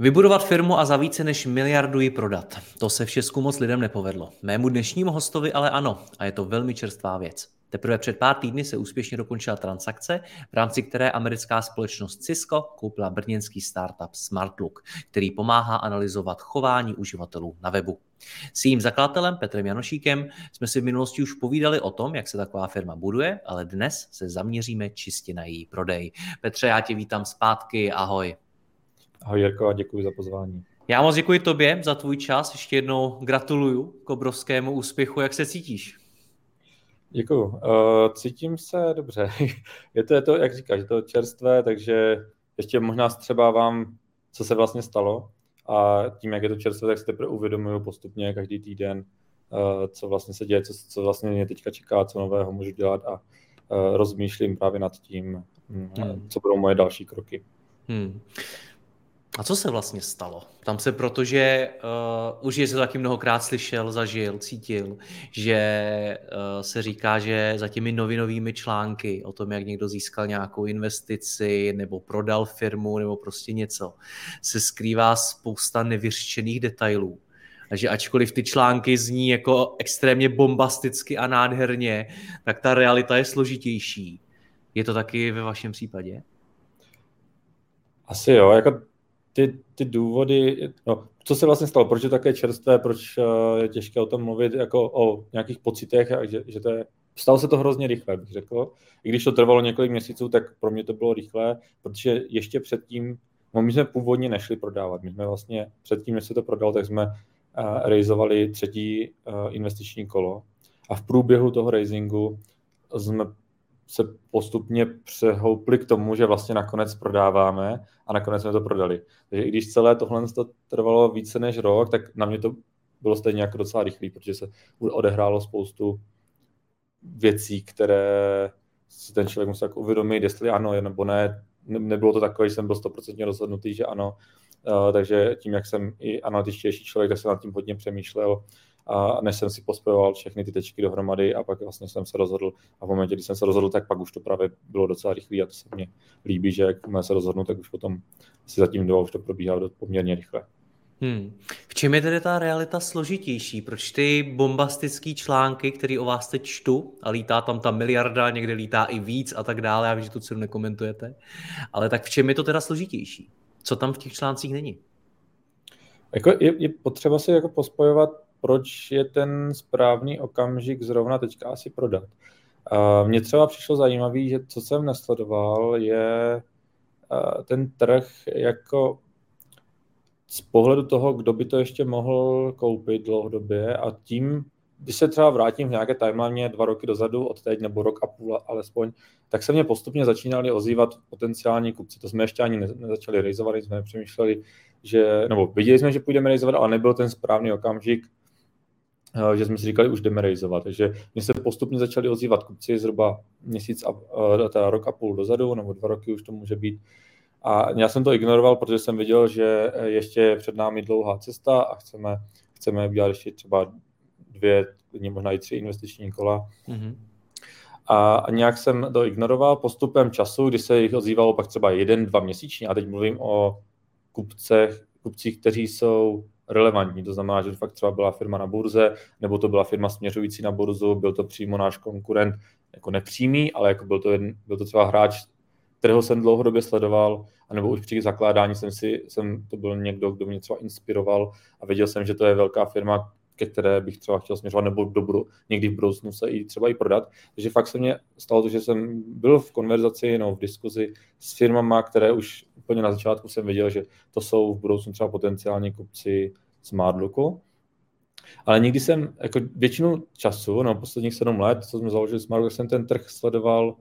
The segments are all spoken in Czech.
Vybudovat firmu a za více než miliardu ji prodat. To se v Česku moc lidem nepovedlo. Mému dnešnímu hostovi ale ano, a je to velmi čerstvá věc. Teprve před pár týdny se úspěšně dokončila transakce, v rámci které americká společnost Cisco koupila brněnský startup SmartLook, který pomáhá analyzovat chování uživatelů na webu. S jejím zakladatelem Petrem Janošíkem jsme si v minulosti už povídali o tom, jak se taková firma buduje, ale dnes se zaměříme čistě na její prodej. Petře, já tě vítám zpátky, ahoj. Ahoj Jirko a děkuji za pozvání. Já moc děkuji tobě za tvůj čas, ještě jednou gratuluju k obrovskému úspěchu. Jak se cítíš? Děkuji. Uh, cítím se dobře. je to, je to, jak říkáš, je to čerstvé, takže ještě možná třeba vám, co se vlastně stalo. A tím, jak je to čerstvé, tak si teprve uvědomuju postupně každý týden, uh, co vlastně se děje, co, co vlastně mě teďka čeká, co nového můžu dělat a uh, rozmýšlím právě nad tím, mm, hmm. co budou moje další kroky. Hmm. A co se vlastně stalo? Tam se, protože uh, už je se taky mnohokrát slyšel, zažil, cítil, že uh, se říká, že za těmi novinovými články o tom, jak někdo získal nějakou investici nebo prodal firmu nebo prostě něco, se skrývá spousta nevyřčených detailů. A že ačkoliv ty články zní jako extrémně bombasticky a nádherně, tak ta realita je složitější. Je to taky ve vašem případě? Asi jo, jako ty, ty důvody, no, co se vlastně stalo, proč je také čerstvé, proč uh, je těžké o tom mluvit jako o nějakých pocitech, a že, že to je, stalo se to hrozně rychle, bych řekl. I když to trvalo několik měsíců, tak pro mě to bylo rychlé, protože ještě předtím, no my jsme původně nešli prodávat, my jsme vlastně předtím, než se to prodalo, tak jsme uh, rejzovali třetí uh, investiční kolo. A v průběhu toho raisingu jsme se postupně přehoupli k tomu, že vlastně nakonec prodáváme a nakonec jsme to prodali. Takže i když celé tohle to trvalo více než rok, tak na mě to bylo stejně jako docela rychlý, protože se odehrálo spoustu věcí, které si ten člověk musel jako uvědomit, jestli ano nebo ne. Nebylo to takové, že jsem byl stoprocentně rozhodnutý, že ano. Uh, takže tím, jak jsem i analytičtější člověk, tak jsem nad tím hodně přemýšlel a než jsem si pospojoval všechny ty tečky dohromady a pak vlastně jsem se rozhodl a v momentě, kdy jsem se rozhodl, tak pak už to právě bylo docela rychlé a to se mně líbí, že jak se rozhodnu, tak už potom si zatím dva už to probíhá poměrně rychle. Hmm. V čem je tedy ta realita složitější? Proč ty bombastické články, které o vás teď čtu, a lítá tam ta miliarda, někde lítá i víc a tak dále, já vím, že tu cenu nekomentujete, ale tak v čem je to teda složitější? Co tam v těch článcích není? Jako je, je potřeba si jako pospojovat proč je ten správný okamžik zrovna teďka asi prodat. Mně třeba přišlo zajímavý, že co jsem nesledoval, je ten trh jako z pohledu toho, kdo by to ještě mohl koupit dlouhodobě a tím, když se třeba vrátím v nějaké timeline dva roky dozadu od teď, nebo rok a půl alespoň, tak se mě postupně začínali ozývat potenciální kupci. To jsme ještě ani nezačali rejzovat, jsme přemýšleli, že, nebo viděli jsme, že půjdeme rejzovat, ale nebyl ten správný okamžik, že jsme si říkali, už jdeme realizovat. Takže mě se postupně začali ozývat kupci zhruba měsíc a eh, teda rok a půl dozadu, nebo dva roky už to může být. A já jsem to ignoroval, protože jsem viděl, že eh, ještě je před námi dlouhá cesta a chceme, chceme udělat ještě třeba dvě, možná i tři investiční kola. Mm-hmm. A nějak jsem to ignoroval postupem času, kdy se jich ozývalo pak třeba jeden, dva měsíčně. A teď mluvím o kupcech, kupcích, kteří jsou relevantní. To znamená, že fakt třeba byla firma na burze, nebo to byla firma směřující na burzu, byl to přímo náš konkurent, jako nepřímý, ale jako byl to, jeden, byl to třeba hráč, kterého jsem dlouhodobě sledoval, anebo už při zakládání jsem si, jsem, to byl někdo, kdo mě třeba inspiroval a věděl jsem, že to je velká firma, ke které bych třeba chtěl směřovat, nebo do budu, někdy v budoucnu se i třeba i prodat. Takže fakt se mně stalo to, že jsem byl v konverzaci, no, v diskuzi s firmama, které už úplně na začátku jsem věděl, že to jsou v budoucnu třeba potenciální kupci Smartlooku. Ale nikdy jsem, jako většinu času, no posledních sedm let, co jsme založili Smartlook, jsem ten trh sledoval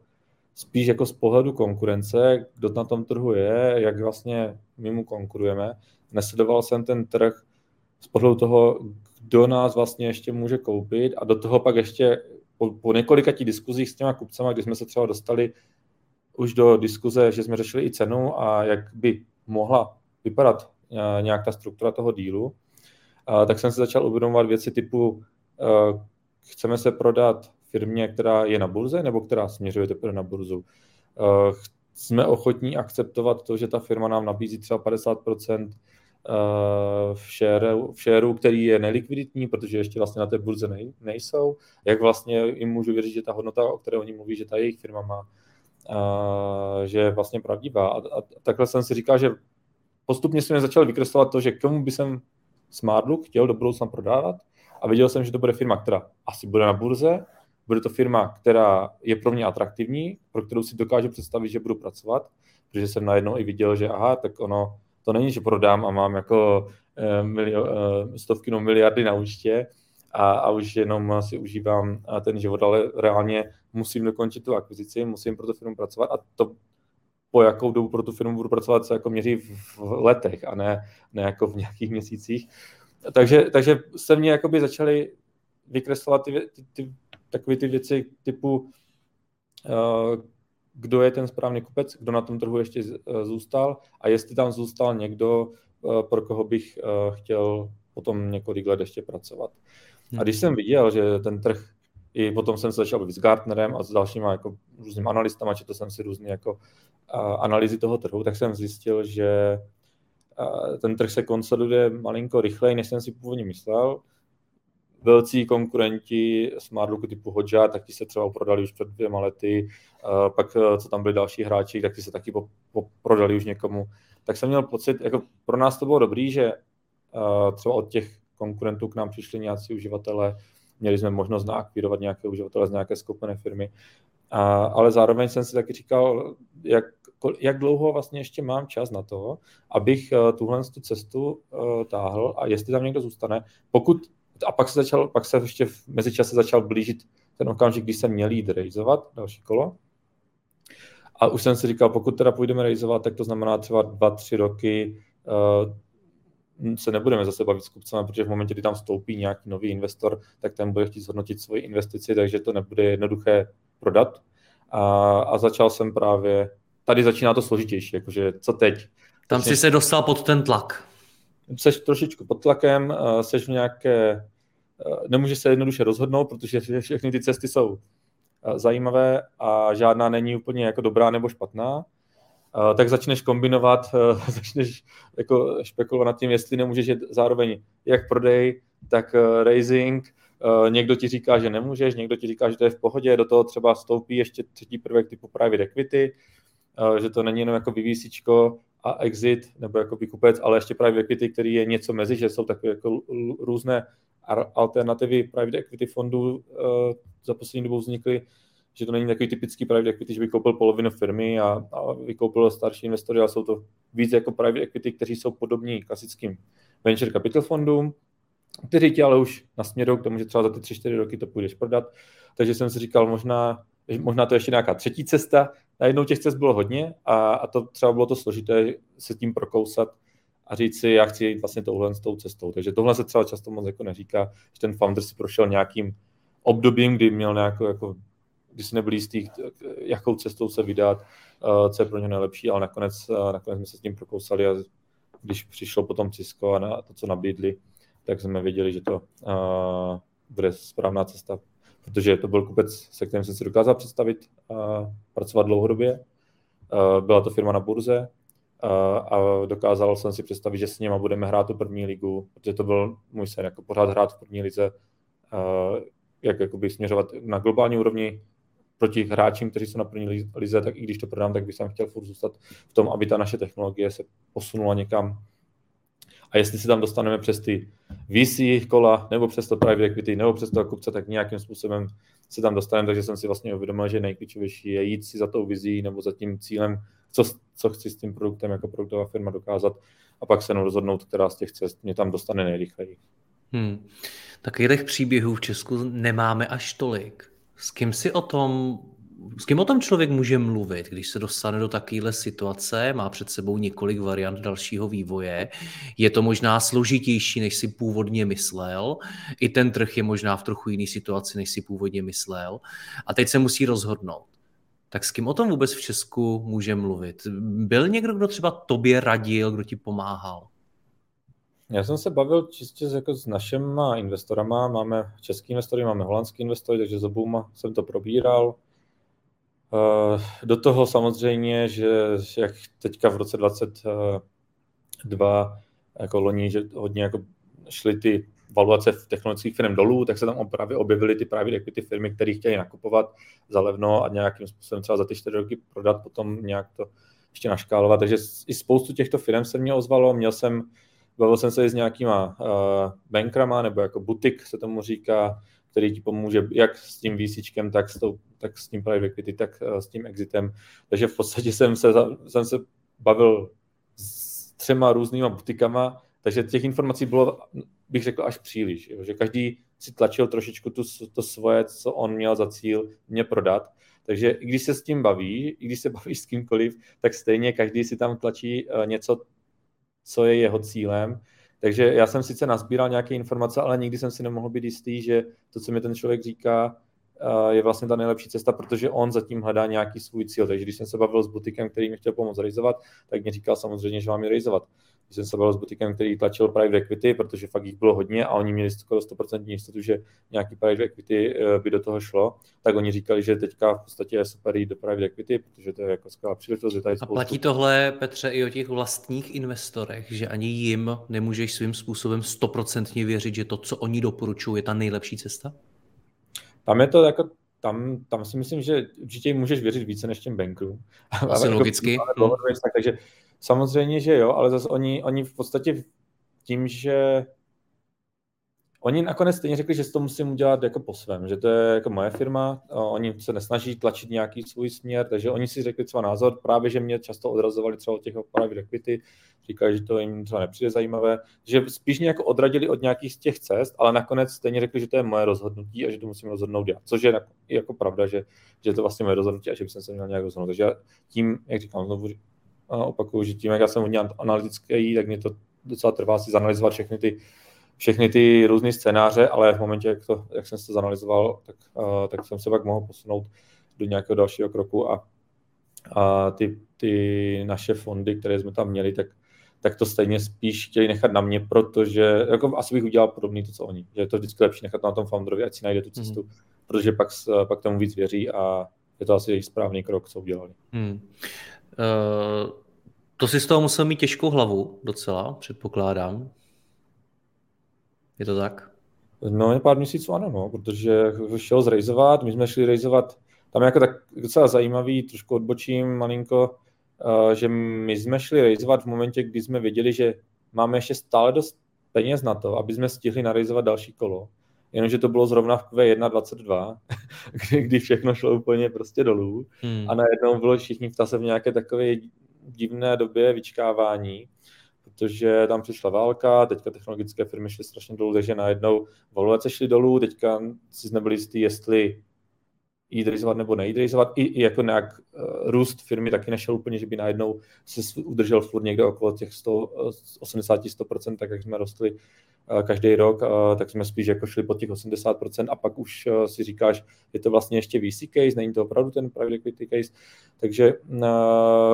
spíš jako z pohledu konkurence, kdo na tom trhu je, jak vlastně my mu konkurujeme. Nesledoval jsem ten trh z pohledu toho, kdo nás vlastně ještě může koupit a do toho pak ještě po, po několika tí diskuzích s těma kupcema, kdy jsme se třeba dostali už do diskuze, že jsme řešili i cenu a jak by mohla vypadat eh, nějak ta struktura toho dílu, tak jsem se začal uvědomovat věci typu, eh, chceme se prodat firmě, která je na burze nebo která směřuje teprve na burzu. Eh, jsme ochotní akceptovat to, že ta firma nám nabízí třeba 50% v shareu, v který je nelikviditní, protože ještě vlastně na té burze nej, nejsou. Jak vlastně jim můžu věřit, že ta hodnota, o které oni mluví, že ta jejich firma má, že je vlastně pravdivá. A, a takhle jsem si říkal, že postupně jsem začal vykreslovat to, že komu by jsem Smartlook chtěl do budoucna prodávat a viděl jsem, že to bude firma, která asi bude na burze, bude to firma, která je pro mě atraktivní, pro kterou si dokážu představit, že budu pracovat, protože jsem najednou i viděl, že aha, tak ono, to není, že prodám a mám jako eh, milio, eh, stovky no miliardy na účtě a, a už jenom si užívám eh, ten život, ale reálně musím dokončit tu akvizici, musím pro tu firmu pracovat a to po jakou dobu pro tu firmu budu pracovat, se jako měří v letech a ne, ne jako v nějakých měsících. Takže, takže se mě jakoby začaly vykreslovat ty, ty, ty, takové ty věci typu, uh, kdo je ten správný kupec, kdo na tom trhu ještě uh, zůstal a jestli tam zůstal někdo, uh, pro koho bych uh, chtěl potom několik let ještě pracovat. A když hmm. jsem viděl, že ten trh i potom jsem se začal bavit s Gartnerem a s dalšími jako různými analystama, četl jsem si různé jako analýzy toho trhu, tak jsem zjistil, že ten trh se konsoliduje malinko rychleji, než jsem si původně myslel. Velcí konkurenti Smartlooku typu Hodja, tak ti se třeba prodali už před dvěma lety, pak e, co tam byli další hráči, tak ti se taky prodali už někomu. Tak jsem měl pocit, jako pro nás to bylo dobrý, že třeba od těch konkurentů k nám přišli nějací uživatelé, měli jsme možnost naakvírovat nějaké uživatele z nějaké skupené firmy, a, ale zároveň jsem si taky říkal, jak, jak dlouho vlastně ještě mám čas na to, abych uh, tuhle tu cestu táhl a jestli tam někdo zůstane. Pokud, a pak se, začal, pak se ještě v mezičase začal blížit ten okamžik, když jsem měl jít rejzovat další kolo. A už jsem si říkal, pokud teda půjdeme rejzovat, tak to znamená třeba dva, tři roky uh, se nebudeme zase bavit s kupcem, protože v momentě, kdy tam vstoupí nějaký nový investor, tak ten bude chtít zhodnotit svoji investici, takže to nebude jednoduché prodat. A, a začal jsem právě, tady začíná to složitější, jakože co teď? Tam jsi se dostal pod ten tlak. Jsi trošičku pod tlakem, jsi v nějaké, nemůžeš se jednoduše rozhodnout, protože všechny ty cesty jsou zajímavé a žádná není úplně jako dobrá nebo špatná tak začneš kombinovat, začneš jako špekulovat nad tím, jestli nemůžeš jít zároveň jak prodej, tak raising. Někdo ti říká, že nemůžeš, někdo ti říká, že to je v pohodě, do toho třeba stoupí ještě třetí prvek typu private equity, že to není jenom jako vyvísíčko a exit nebo jako vykupec, ale ještě private equity, který je něco mezi, že jsou takové jako různé alternativy private equity fondů za poslední dobou vznikly, že to není takový typický private equity, že by koupil polovinu firmy a, a vykoupil starší investory, ale jsou to víc jako private equity, kteří jsou podobní klasickým venture capital fondům, kteří tě ale už nasměrou k tomu, že třeba za ty 3-4 roky to půjdeš prodat. Takže jsem si říkal, možná, možná to je ještě nějaká třetí cesta. Najednou těch cest bylo hodně a, a to třeba bylo to složité se tím prokousat a říct si, já chci jít vlastně touhle s tou cestou. Takže tohle se třeba často moc jako neříká, že ten founder si prošel nějakým obdobím, kdy měl nějakou jako když si nebyli jistý, jakou cestou se vydat, eh, co je pro ně nejlepší, ale nakonec, eh, nakonec jsme se s tím prokousali a když přišlo potom Cisco a na to, co nabídli, tak jsme věděli, že to uh, bude správná cesta, protože to byl kupec, se kterým jsem si dokázal představit uh, pracovat dlouhodobě. Uh, byla to firma na burze uh, a dokázal jsem si představit, že s nimi budeme hrát tu první ligu, protože to byl můj sen, jako pořád hrát v první lize, uh, jak jakoby směřovat na globální úrovni, proti hráčům, kteří jsou na první lize, tak i když to prodám, tak bych jsem chtěl furt zůstat v tom, aby ta naše technologie se posunula někam. A jestli se tam dostaneme přes ty VC kola, nebo přes to private equity, nebo přes toho kupce, tak nějakým způsobem se tam dostaneme, takže jsem si vlastně uvědomil, že nejklíčovější je jít si za tou vizí nebo za tím cílem, co, co chci s tím produktem jako produktová firma dokázat a pak se rozhodnout, která z těch cest mě tam dostane nejrychleji. Hmm. Takových příběhů v Česku nemáme až tolik. S kým si o tom s kým o tom člověk může mluvit, když se dostane do takovéhle situace, má před sebou několik variant dalšího vývoje, je to možná složitější, než si původně myslel, i ten trh je možná v trochu jiný situaci, než si původně myslel a teď se musí rozhodnout. Tak s kým o tom vůbec v Česku může mluvit? Byl někdo, kdo třeba tobě radil, kdo ti pomáhal? Já jsem se bavil čistě jako s našimi investorama. Máme český investory, máme holandský investory, takže s obou jsem to probíral. Eh, do toho samozřejmě, že jak teďka v roce 2022 jako loni, že hodně jako šly ty valuace v technologických firm dolů, tak se tam právě objevily ty private equity firmy, které chtějí nakupovat za levno a nějakým způsobem třeba za ty čtyři roky prodat, potom nějak to ještě naškálovat. Takže i spoustu těchto firm se mě ozvalo. Měl jsem, bavil jsem se i s nějakýma uh, bankrama, nebo jako butik se tomu říká, který ti pomůže jak s tím VCčkem, tak s, tak s tím private equity, tak uh, s tím exitem. Takže v podstatě jsem se, jsem se bavil s třema různýma butikama, takže těch informací bylo, bych řekl, až příliš. Jo? Že každý si tlačil trošičku tu, to svoje, co on měl za cíl mě prodat. Takže i když se s tím baví, i když se baví s kýmkoliv, tak stejně každý si tam tlačí uh, něco, co je jeho cílem takže já jsem sice nazbíral nějaké informace, ale nikdy jsem si nemohl být jistý, že to, co mi ten člověk říká, je vlastně ta nejlepší cesta, protože on zatím hledá nějaký svůj cíl. Takže když jsem se bavil s butikem, který mi chtěl pomoct realizovat, tak mi říkal samozřejmě, že mám je realizovat. Když jsem se bavil s butikem, který tlačil private equity, protože fakt jich bylo hodně a oni měli skoro 100% jistotu, že nějaký private equity eh, by do toho šlo, tak oni říkali, že teďka v podstatě je super jít do private equity, protože to je jako skvělá příležitost. Je tady spoustu... A platí tohle, Petře, i o těch vlastních investorech, že ani jim nemůžeš svým způsobem stoprocentně věřit, že to, co oni doporučují, je ta nejlepší cesta? Tam je to jako tam, tam si myslím, že určitě jim můžeš věřit více než těm bankům. Asi jako logicky. Hmm. Takže Samozřejmě, že jo, ale zase oni, oni v podstatě tím, že Oni nakonec stejně řekli, že to musím udělat jako po svém, že to je jako moje firma, oni se nesnaží tlačit nějaký svůj směr, takže oni si řekli třeba názor, právě že mě často odrazovali třeba od těch private equity, říkali, že to jim třeba nepřijde zajímavé, že spíš mě jako odradili od nějakých z těch cest, ale nakonec stejně řekli, že to je moje rozhodnutí a že to musím rozhodnout já, což je jako pravda, že, že to vlastně moje rozhodnutí a že bych se měl nějak rozhodnout. Takže tím, jak říkám, znovu opakuju, že tím, jak já jsem hodně analytický, tak mě to docela trvá si zanalizovat všechny ty, všechny ty různé scénáře, ale v momentě, jak, to, jak jsem se to zanalizoval, tak, uh, tak jsem se pak mohl posunout do nějakého dalšího kroku a, a ty, ty naše fondy, které jsme tam měli, tak, tak to stejně spíš chtěli nechat na mě, protože jako asi bych udělal podobný to, co oni. Že je to vždycky lepší nechat na tom founderovi, ať si najde tu cestu, mm. protože pak, pak tomu víc věří a je to asi jejich správný krok, co udělali. Mm. Uh, to si z toho musel mít těžkou hlavu docela, předpokládám. Je to tak? No, pár měsíců ano, no, protože šel zrejzovat, my jsme šli rejzovat, tam je jako tak docela zajímavý, trošku odbočím malinko, uh, že my jsme šli rejzovat v momentě, kdy jsme věděli, že máme ještě stále dost peněz na to, aby jsme stihli narejzovat další kolo. Jenomže to bylo zrovna v Q1.22, kdy, kdy všechno šlo úplně prostě dolů hmm. a najednou bylo všichni v v nějaké takové divné době vyčkávání, protože tam přišla válka, teďka technologické firmy šly strašně dolů, takže najednou valuace šly dolů, teďka si nebyli jistý, jestli jít realizovat nebo nejít. I, I jako nějak uh, růst firmy taky nešel úplně, že by najednou se udržel furt někde okolo těch 180-100%, tak jak jsme rostli každý rok, uh, tak jsme spíš jako šli pod těch 80% a pak už uh, si říkáš, je to vlastně ještě VC case, není to opravdu ten private equity case. Takže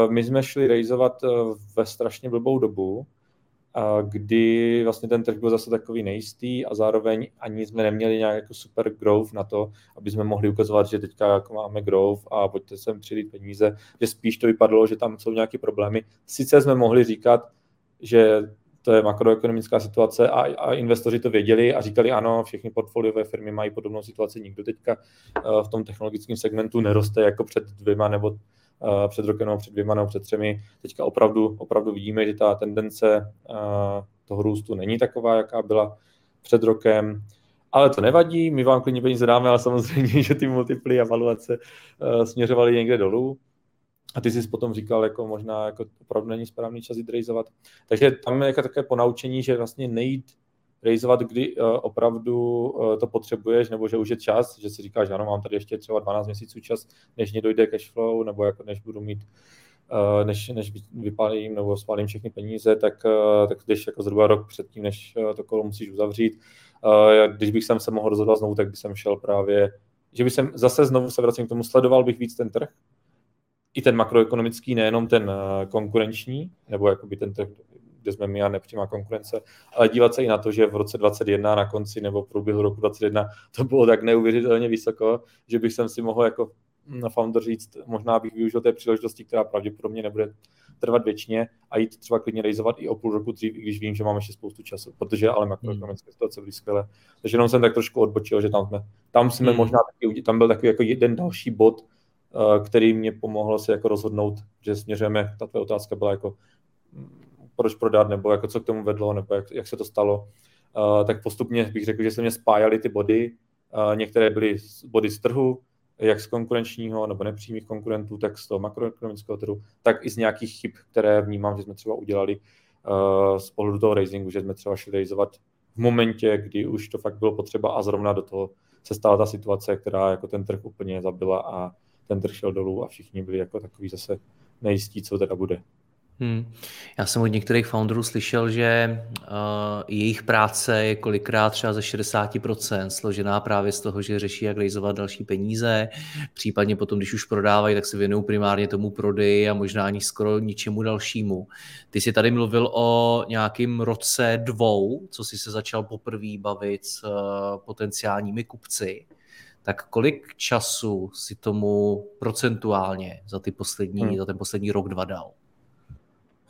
my jsme šli realizovat uh, ve strašně blbou dobu, kdy vlastně ten trh byl zase takový nejistý a zároveň ani jsme neměli nějak jako super growth na to, aby jsme mohli ukazovat, že teďka jako máme growth a pojďte sem přilít peníze, že spíš to vypadalo, že tam jsou nějaké problémy. Sice jsme mohli říkat, že to je makroekonomická situace a, a investoři to věděli a říkali, ano, všechny portfoliové firmy mají podobnou situaci, nikdo teďka uh, v tom technologickém segmentu neroste jako před dvěma nebo před rokem nebo před dvěma nebo před třemi. Teďka opravdu, opravdu vidíme, že ta tendence toho růstu není taková, jaká byla před rokem. Ale to nevadí, my vám klidně peníze dáme, ale samozřejmě, že ty multiply a valuace směřovaly někde dolů. A ty jsi potom říkal, jako možná jako opravdu není správný čas jít rejzovat. Takže tam je jako také ponaučení, že vlastně nejít rejzovat, kdy uh, opravdu uh, to potřebuješ, nebo že už je čas, že si říkáš, ano, mám tady ještě třeba 12 měsíců čas, než mě dojde cash flow, nebo jako než budu mít uh, než, než vypálím nebo spálím všechny peníze, tak, tak když jako zhruba rok předtím, než to kolo musíš uzavřít, když bych se mohl rozhodovat znovu, tak bych jsem šel právě, že bych jsem zase znovu se vracím k tomu, sledoval bych víc ten trh, i ten makroekonomický, nejenom ten konkurenční, nebo jakoby ten trh, kde jsme my a nepřímá konkurence, ale dívat se i na to, že v roce 2021 na konci nebo v průběhu roku 2021 to bylo tak neuvěřitelně vysoko, že bych jsem si mohl jako na founder říct, možná bych využil té příležitosti, která pravděpodobně nebude trvat věčně a jít třeba klidně rejzovat i o půl roku dřív, i když vím, že máme ještě spoustu času, protože ale makroekonomické hmm. situace byly skvělé. Takže jenom jsem tak trošku odbočil, že tam jsme, tam jsme hmm. možná taky, tam byl takový jako jeden další bod, eh, který mě pomohl se jako rozhodnout, že směřujeme, ta tvoje otázka byla jako proč prodat, nebo jako co k tomu vedlo, nebo jak, jak se to stalo, uh, tak postupně bych řekl, že se mě spájaly ty body. Uh, některé byly body z trhu, jak z konkurenčního nebo nepřímých konkurentů, tak z toho makroekonomického trhu, tak i z nějakých chyb, které vnímám, že jsme třeba udělali z pohledu toho raisingu, že jsme třeba šli raisovat v momentě, kdy už to fakt bylo potřeba a zrovna do toho se stala ta situace, která jako ten trh úplně zabila a ten trh šel dolů a všichni byli jako takový zase nejistí, co teda bude. Hmm. Já jsem od některých founderů slyšel, že uh, jejich práce je kolikrát třeba ze 60% složená právě z toho, že řeší, jak rejzovat další peníze, případně potom, když už prodávají, tak se věnují primárně tomu prodeji a možná ani skoro ničemu dalšímu. Ty jsi tady mluvil o nějakým roce dvou, co jsi se začal poprvé bavit s uh, potenciálními kupci. Tak kolik času si tomu procentuálně za, ty poslední, hmm. za ten poslední rok, dva dal?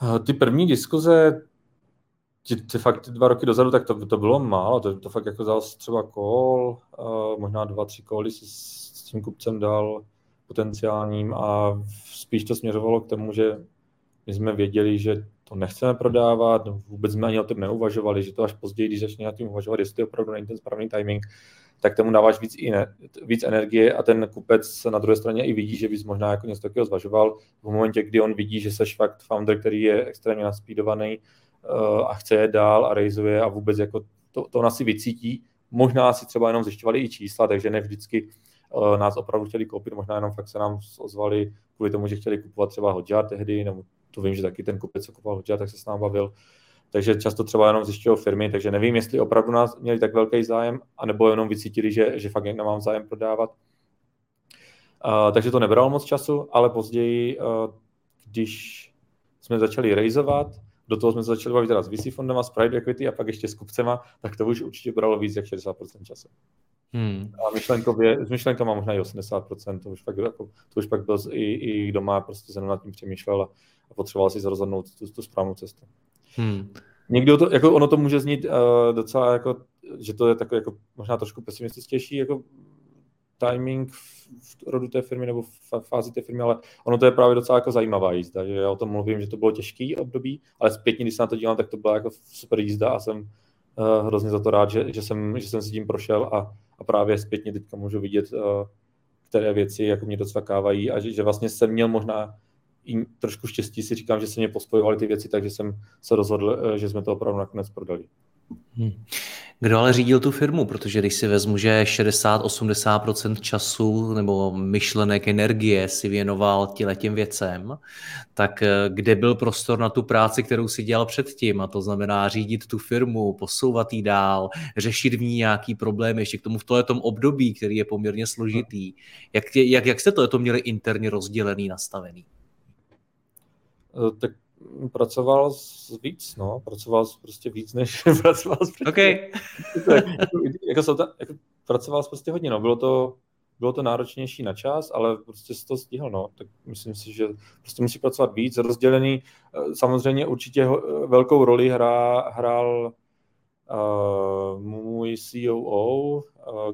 Eh, ty první diskuze, ty, ty fakt dva roky dozadu, tak to, to bylo málo, to, to fakt jako dal třeba call, uh, možná dva, tři koly si s tím kupcem dal potenciálním a spíš to směřovalo k tomu, že my jsme věděli, že to nechceme prodávat, no, vůbec jsme ani o tom neuvažovali, že to až později, když začne na tím uvažovat, jestli opravdu není ten správný timing, tak tomu dáváš víc, i ne, víc energie a ten kupec na druhé straně i vidí, že bys možná jako něco takového zvažoval. V momentě, kdy on vidí, že seš fakt founder, který je extrémně naspídovaný uh, a chce je dál a rejzuje a vůbec jako to, to on asi vycítí. Možná si třeba jenom zjišťovali i čísla, takže ne vždycky uh, nás opravdu chtěli koupit, možná jenom fakt se nám ozvali kvůli tomu, že chtěli kupovat třeba Hotjar tehdy, nebo to vím, že taky ten kupec, co kupoval Hotjar, tak se s námi bavil takže často třeba jenom zjišťují firmy, takže nevím, jestli opravdu nás měli tak velký zájem, anebo jenom vycítili, že, že fakt nemám zájem prodávat. Uh, takže to nebralo moc času, ale později, uh, když jsme začali rejzovat, do toho jsme se začali bavit teda s VC fondem, s private equity a pak ještě s kupcema, tak to už určitě bralo víc jak 60% času. Hmm. A myšlenkově, s myšlenkama možná i 80%, to už pak, jako, to už pak byl i, i doma, prostě se nad tím přemýšlel a, a potřeboval si rozhodnout tu, tu správnou cestu. Hmm. Někdo to, jako ono to může znít uh, docela jako, že to je takový jako možná trošku pesimističtější jako timing v, v rodu té firmy nebo v fázi té firmy, ale ono to je právě docela jako zajímavá jízda, že já o tom mluvím, že to bylo těžký období, ale zpětně, když se na to dívám, tak to byla jako super jízda a jsem uh, hrozně za to rád, že, že, jsem, že jsem si tím prošel a, a právě zpětně teďka můžu vidět, uh, které věci jako mě docvakávají a že, že vlastně jsem měl možná i trošku štěstí si říkám, že se mě pospojovaly ty věci, takže jsem se rozhodl, eh, že jsme to opravdu nakonec prodali. Hmm. Kdo ale řídil tu firmu? Protože když si vezmu, že 60-80% času nebo myšlenek, energie si věnoval těm věcem, tak eh, kde byl prostor na tu práci, kterou si dělal předtím? A to znamená řídit tu firmu, posouvat ji dál, řešit v ní nějaký problém, ještě k tomu v tom období, který je poměrně složitý. Jak, jak, jak jste to měli interně rozdělený, nastavený? Eh, tak pracoval s víc, no, pracoval prostě víc, než pracoval s okay. jako, jako, jsou ta, jako, pracoval prostě hodně, no, bylo to, bylo to náročnější na čas, ale prostě si to stihl, no, tak myslím si, že prostě musí pracovat víc, rozdělený, eh, samozřejmě určitě velkou roli hrá, hrál uh, můj COO, uh,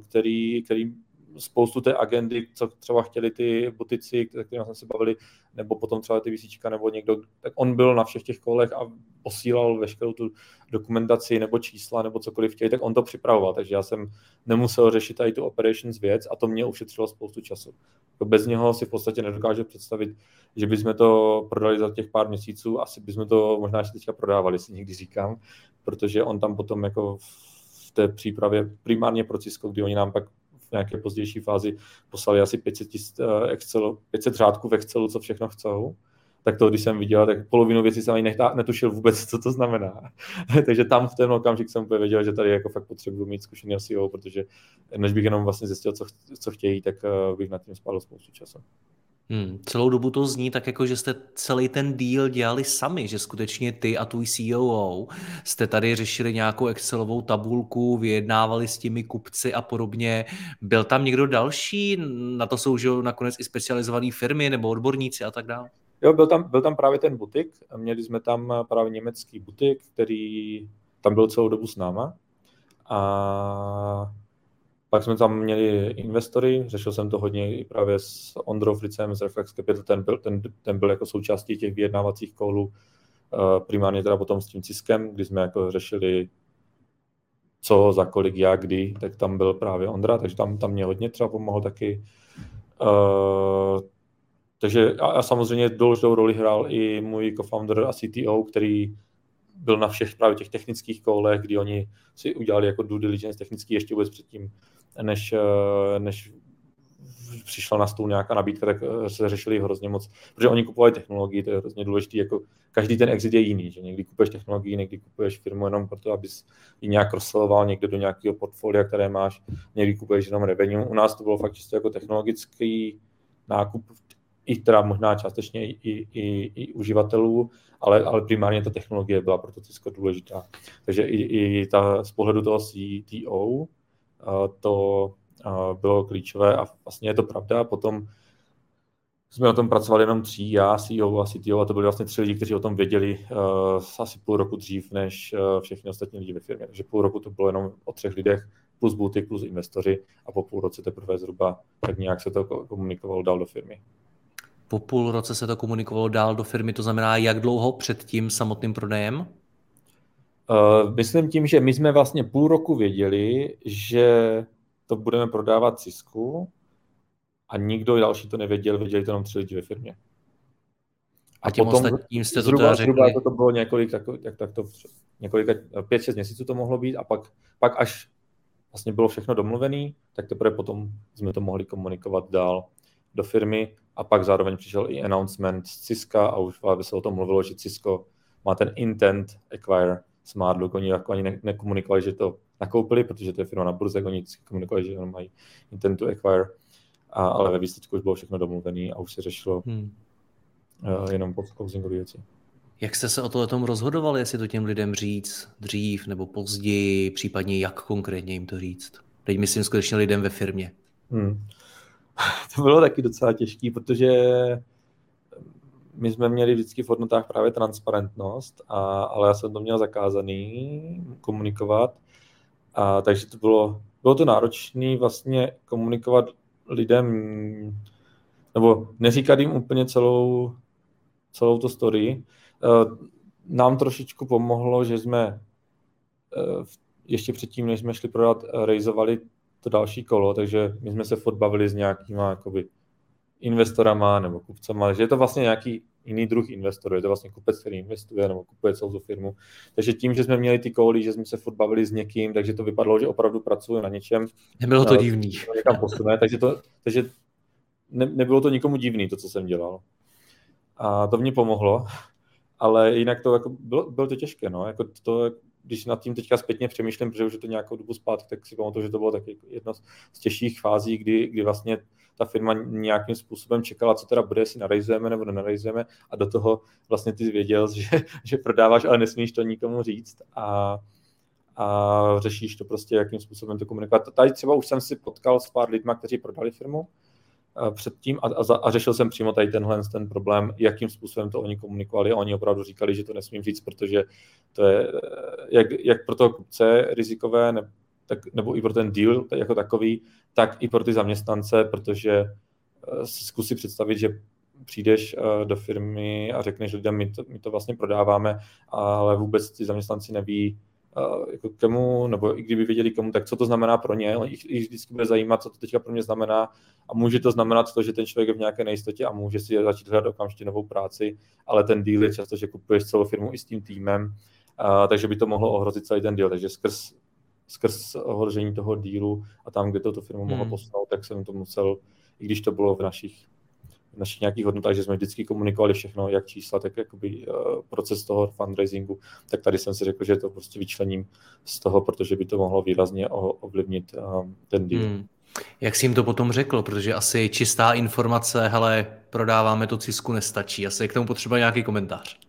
který, který spoustu té agendy, co třeba chtěli ty butici, kterými jsme se bavili, nebo potom třeba ty VCčka, nebo někdo, tak on byl na všech těch kolech a posílal veškerou tu dokumentaci nebo čísla nebo cokoliv chtěli, tak on to připravoval, takže já jsem nemusel řešit tady tu operations věc a to mě ušetřilo spoustu času. Jako bez něho si v podstatě nedokážu představit, že bychom to prodali za těch pár měsíců, asi bychom to možná ještě teďka prodávali, si někdy říkám, protože on tam potom jako v té přípravě primárně pro Cisco, kdy oni nám pak nějaké pozdější fázi poslali asi 500, eh, Excel, 500 řádků v Excelu, co všechno chcou, tak to, když jsem viděl, tak polovinu věcí jsem ani netušil vůbec, co to znamená. Takže tam v ten okamžik jsem úplně věděl, že tady jako fakt potřebuji mít zkušený CEO, protože než bych jenom vlastně zjistil, co, co chtějí, tak eh, bych nad tím spálil spoustu času. Hmm, celou dobu to zní tak jako, že jste celý ten deal dělali sami, že skutečně ty a tvůj COO jste tady řešili nějakou Excelovou tabulku, vyjednávali s těmi kupci a podobně. Byl tam někdo další? Na to jsou že nakonec i specializované firmy nebo odborníci a tak dále? Jo, byl tam, byl tam právě ten butik. Měli jsme tam právě německý butik, který tam byl celou dobu s náma. A pak jsme tam měli investory, řešil jsem to hodně i právě s Ondrou Fricem z Reflex Capital, ten byl, ten, ten byl jako součástí těch vyjednávacích kolů, eh, primárně teda potom s tím Ciskem, kdy jsme jako řešili co, za kolik, jak, kdy, tak tam byl právě Ondra, takže tam, tam mě hodně třeba pomohl taky. Uh, takže a, a samozřejmě důležitou roli hrál i můj co-founder a CTO, který byl na všech právě těch technických kolech, kdy oni si udělali jako due diligence technický ještě vůbec předtím, než, eh, než přišla na stůl nějaká nabídka, tak eh, se řešili hrozně moc, protože oni kupovali technologii, to je hrozně důležité, jako každý ten exit je jiný, že někdy kupuješ technologii, někdy kupuješ firmu jenom proto, abys ji nějak rozsiloval někde do nějakého portfolia, které máš, někdy kupuješ jenom revenue. U nás to bylo fakt čistě jako technologický nákup i teda možná částečně i, i, i, i uživatelů, ale, ale primárně ta technologie byla pro to Cisco důležitá. Takže i, i ta, z pohledu toho CTO to bylo klíčové a vlastně je to pravda. Potom jsme o tom pracovali jenom tří, já, CEO a CTO, a to byli vlastně tři lidi, kteří o tom věděli uh, asi půl roku dřív než uh, všechny ostatní lidi ve firmě. Takže půl roku to bylo jenom o třech lidech, plus butik, plus investoři a po půl roce teprve zhruba tak nějak se to komunikovalo dál do firmy. Po půl roce se to komunikovalo dál do firmy, to znamená jak dlouho před tím samotným prodejem? Uh, myslím tím, že my jsme vlastně půl roku věděli, že to budeme prodávat Cisku a nikdo další to nevěděl, věděli to jenom tři lidi ve firmě. A, a těm potom ostatním jste to zhruba, teda řekli? Zhruba to, to bylo několik, tak, tak, tak to několik, pět, šest měsíců to mohlo být a pak, pak až vlastně bylo všechno domluvené, tak teprve potom jsme to mohli komunikovat dál do firmy a pak zároveň přišel i announcement z Cisco a už se o tom mluvilo, že Cisco má ten intent acquire Smartlook, oni jako ani ne, nekomunikovali, že to nakoupili, protože to je firma na burze, oni komunikovali, že mají intent to acquire, a, ale ve výsledku už bylo všechno domluvené a už se řešilo hmm. uh, jenom po closingové věci. Jak jste se o to tom rozhodovali, jestli to těm lidem říct dřív nebo později, případně jak konkrétně jim to říct? Teď myslím skutečně lidem ve firmě. Hmm. to bylo taky docela těžké, protože my jsme měli vždycky v hodnotách právě transparentnost, a, ale já jsem to měl zakázaný komunikovat. A, takže to bylo, bylo to náročné vlastně komunikovat lidem, nebo neříkat jim úplně celou, celou to story. E, nám trošičku pomohlo, že jsme e, ještě předtím, než jsme šli prodat, rejzovali to další kolo, takže my jsme se furt bavili s nějakýma jakoby, investorama nebo kupcama, že je to vlastně nějaký jiný druh investorů, je to vlastně kupec, který investuje nebo kupuje celou tu firmu. Takže tím, že jsme měli ty koly, že jsme se furt bavili s někým, takže to vypadalo, že opravdu pracuje na něčem. Nebylo to divný. Někam posune, takže, to, takže ne, nebylo to nikomu divný, to, co jsem dělal. A to mě pomohlo, ale jinak to jako bylo, bylo to těžké, no, jako to, když nad tím teďka zpětně přemýšlím, protože už je to nějakou dobu zpátky, tak si pamatuju, že to bylo taky jedno z těžších fází, kdy, kdy vlastně ta firma nějakým způsobem čekala, co teda bude, jestli narejzujeme nebo nenarejzujeme a do toho vlastně ty věděl, že, že prodáváš, ale nesmíš to nikomu říct a, a řešíš to prostě, jakým způsobem to komunikovat. Tady třeba už jsem si potkal s pár lidma, kteří prodali firmu předtím a, a, a řešil jsem přímo tady tenhle ten problém, jakým způsobem to oni komunikovali a oni opravdu říkali, že to nesmím říct, protože to je jak, jak pro toho kupce rizikové, ne, tak, nebo i pro ten deal jako takový, tak i pro ty zaměstnance, protože eh, si zkusí představit, že přijdeš eh, do firmy a řekneš lidem, my to, my to vlastně prodáváme, ale vůbec ty zaměstnanci neví, eh, jako kemu, nebo i kdyby věděli komu, tak co to znamená pro ně. Ich, ich vždycky bude zajímat, co to teďka pro mě znamená a může to znamenat to, že ten člověk je v nějaké nejistotě a může si začít hledat okamžitě novou práci, ale ten deal je často, že kupuješ celou firmu i s tím týmem, a, takže by to mohlo ohrozit celý ten deal. Takže skrz, skrz ohrožení toho dílu a tam, kde toto firmu hmm. mohlo posunout, tak jsem to musel, i když to bylo v našich našich nějakých hodnotách, že jsme vždycky komunikovali všechno, jak čísla, tak jakoby uh, proces toho fundraisingu, tak tady jsem si řekl, že to prostě vyčlením z toho, protože by to mohlo výrazně ovlivnit uh, ten deal. Hmm. Jak jsi jim to potom řekl? Protože asi čistá informace, hele, prodáváme to cisku, nestačí. Asi je k tomu potřeba nějaký komentář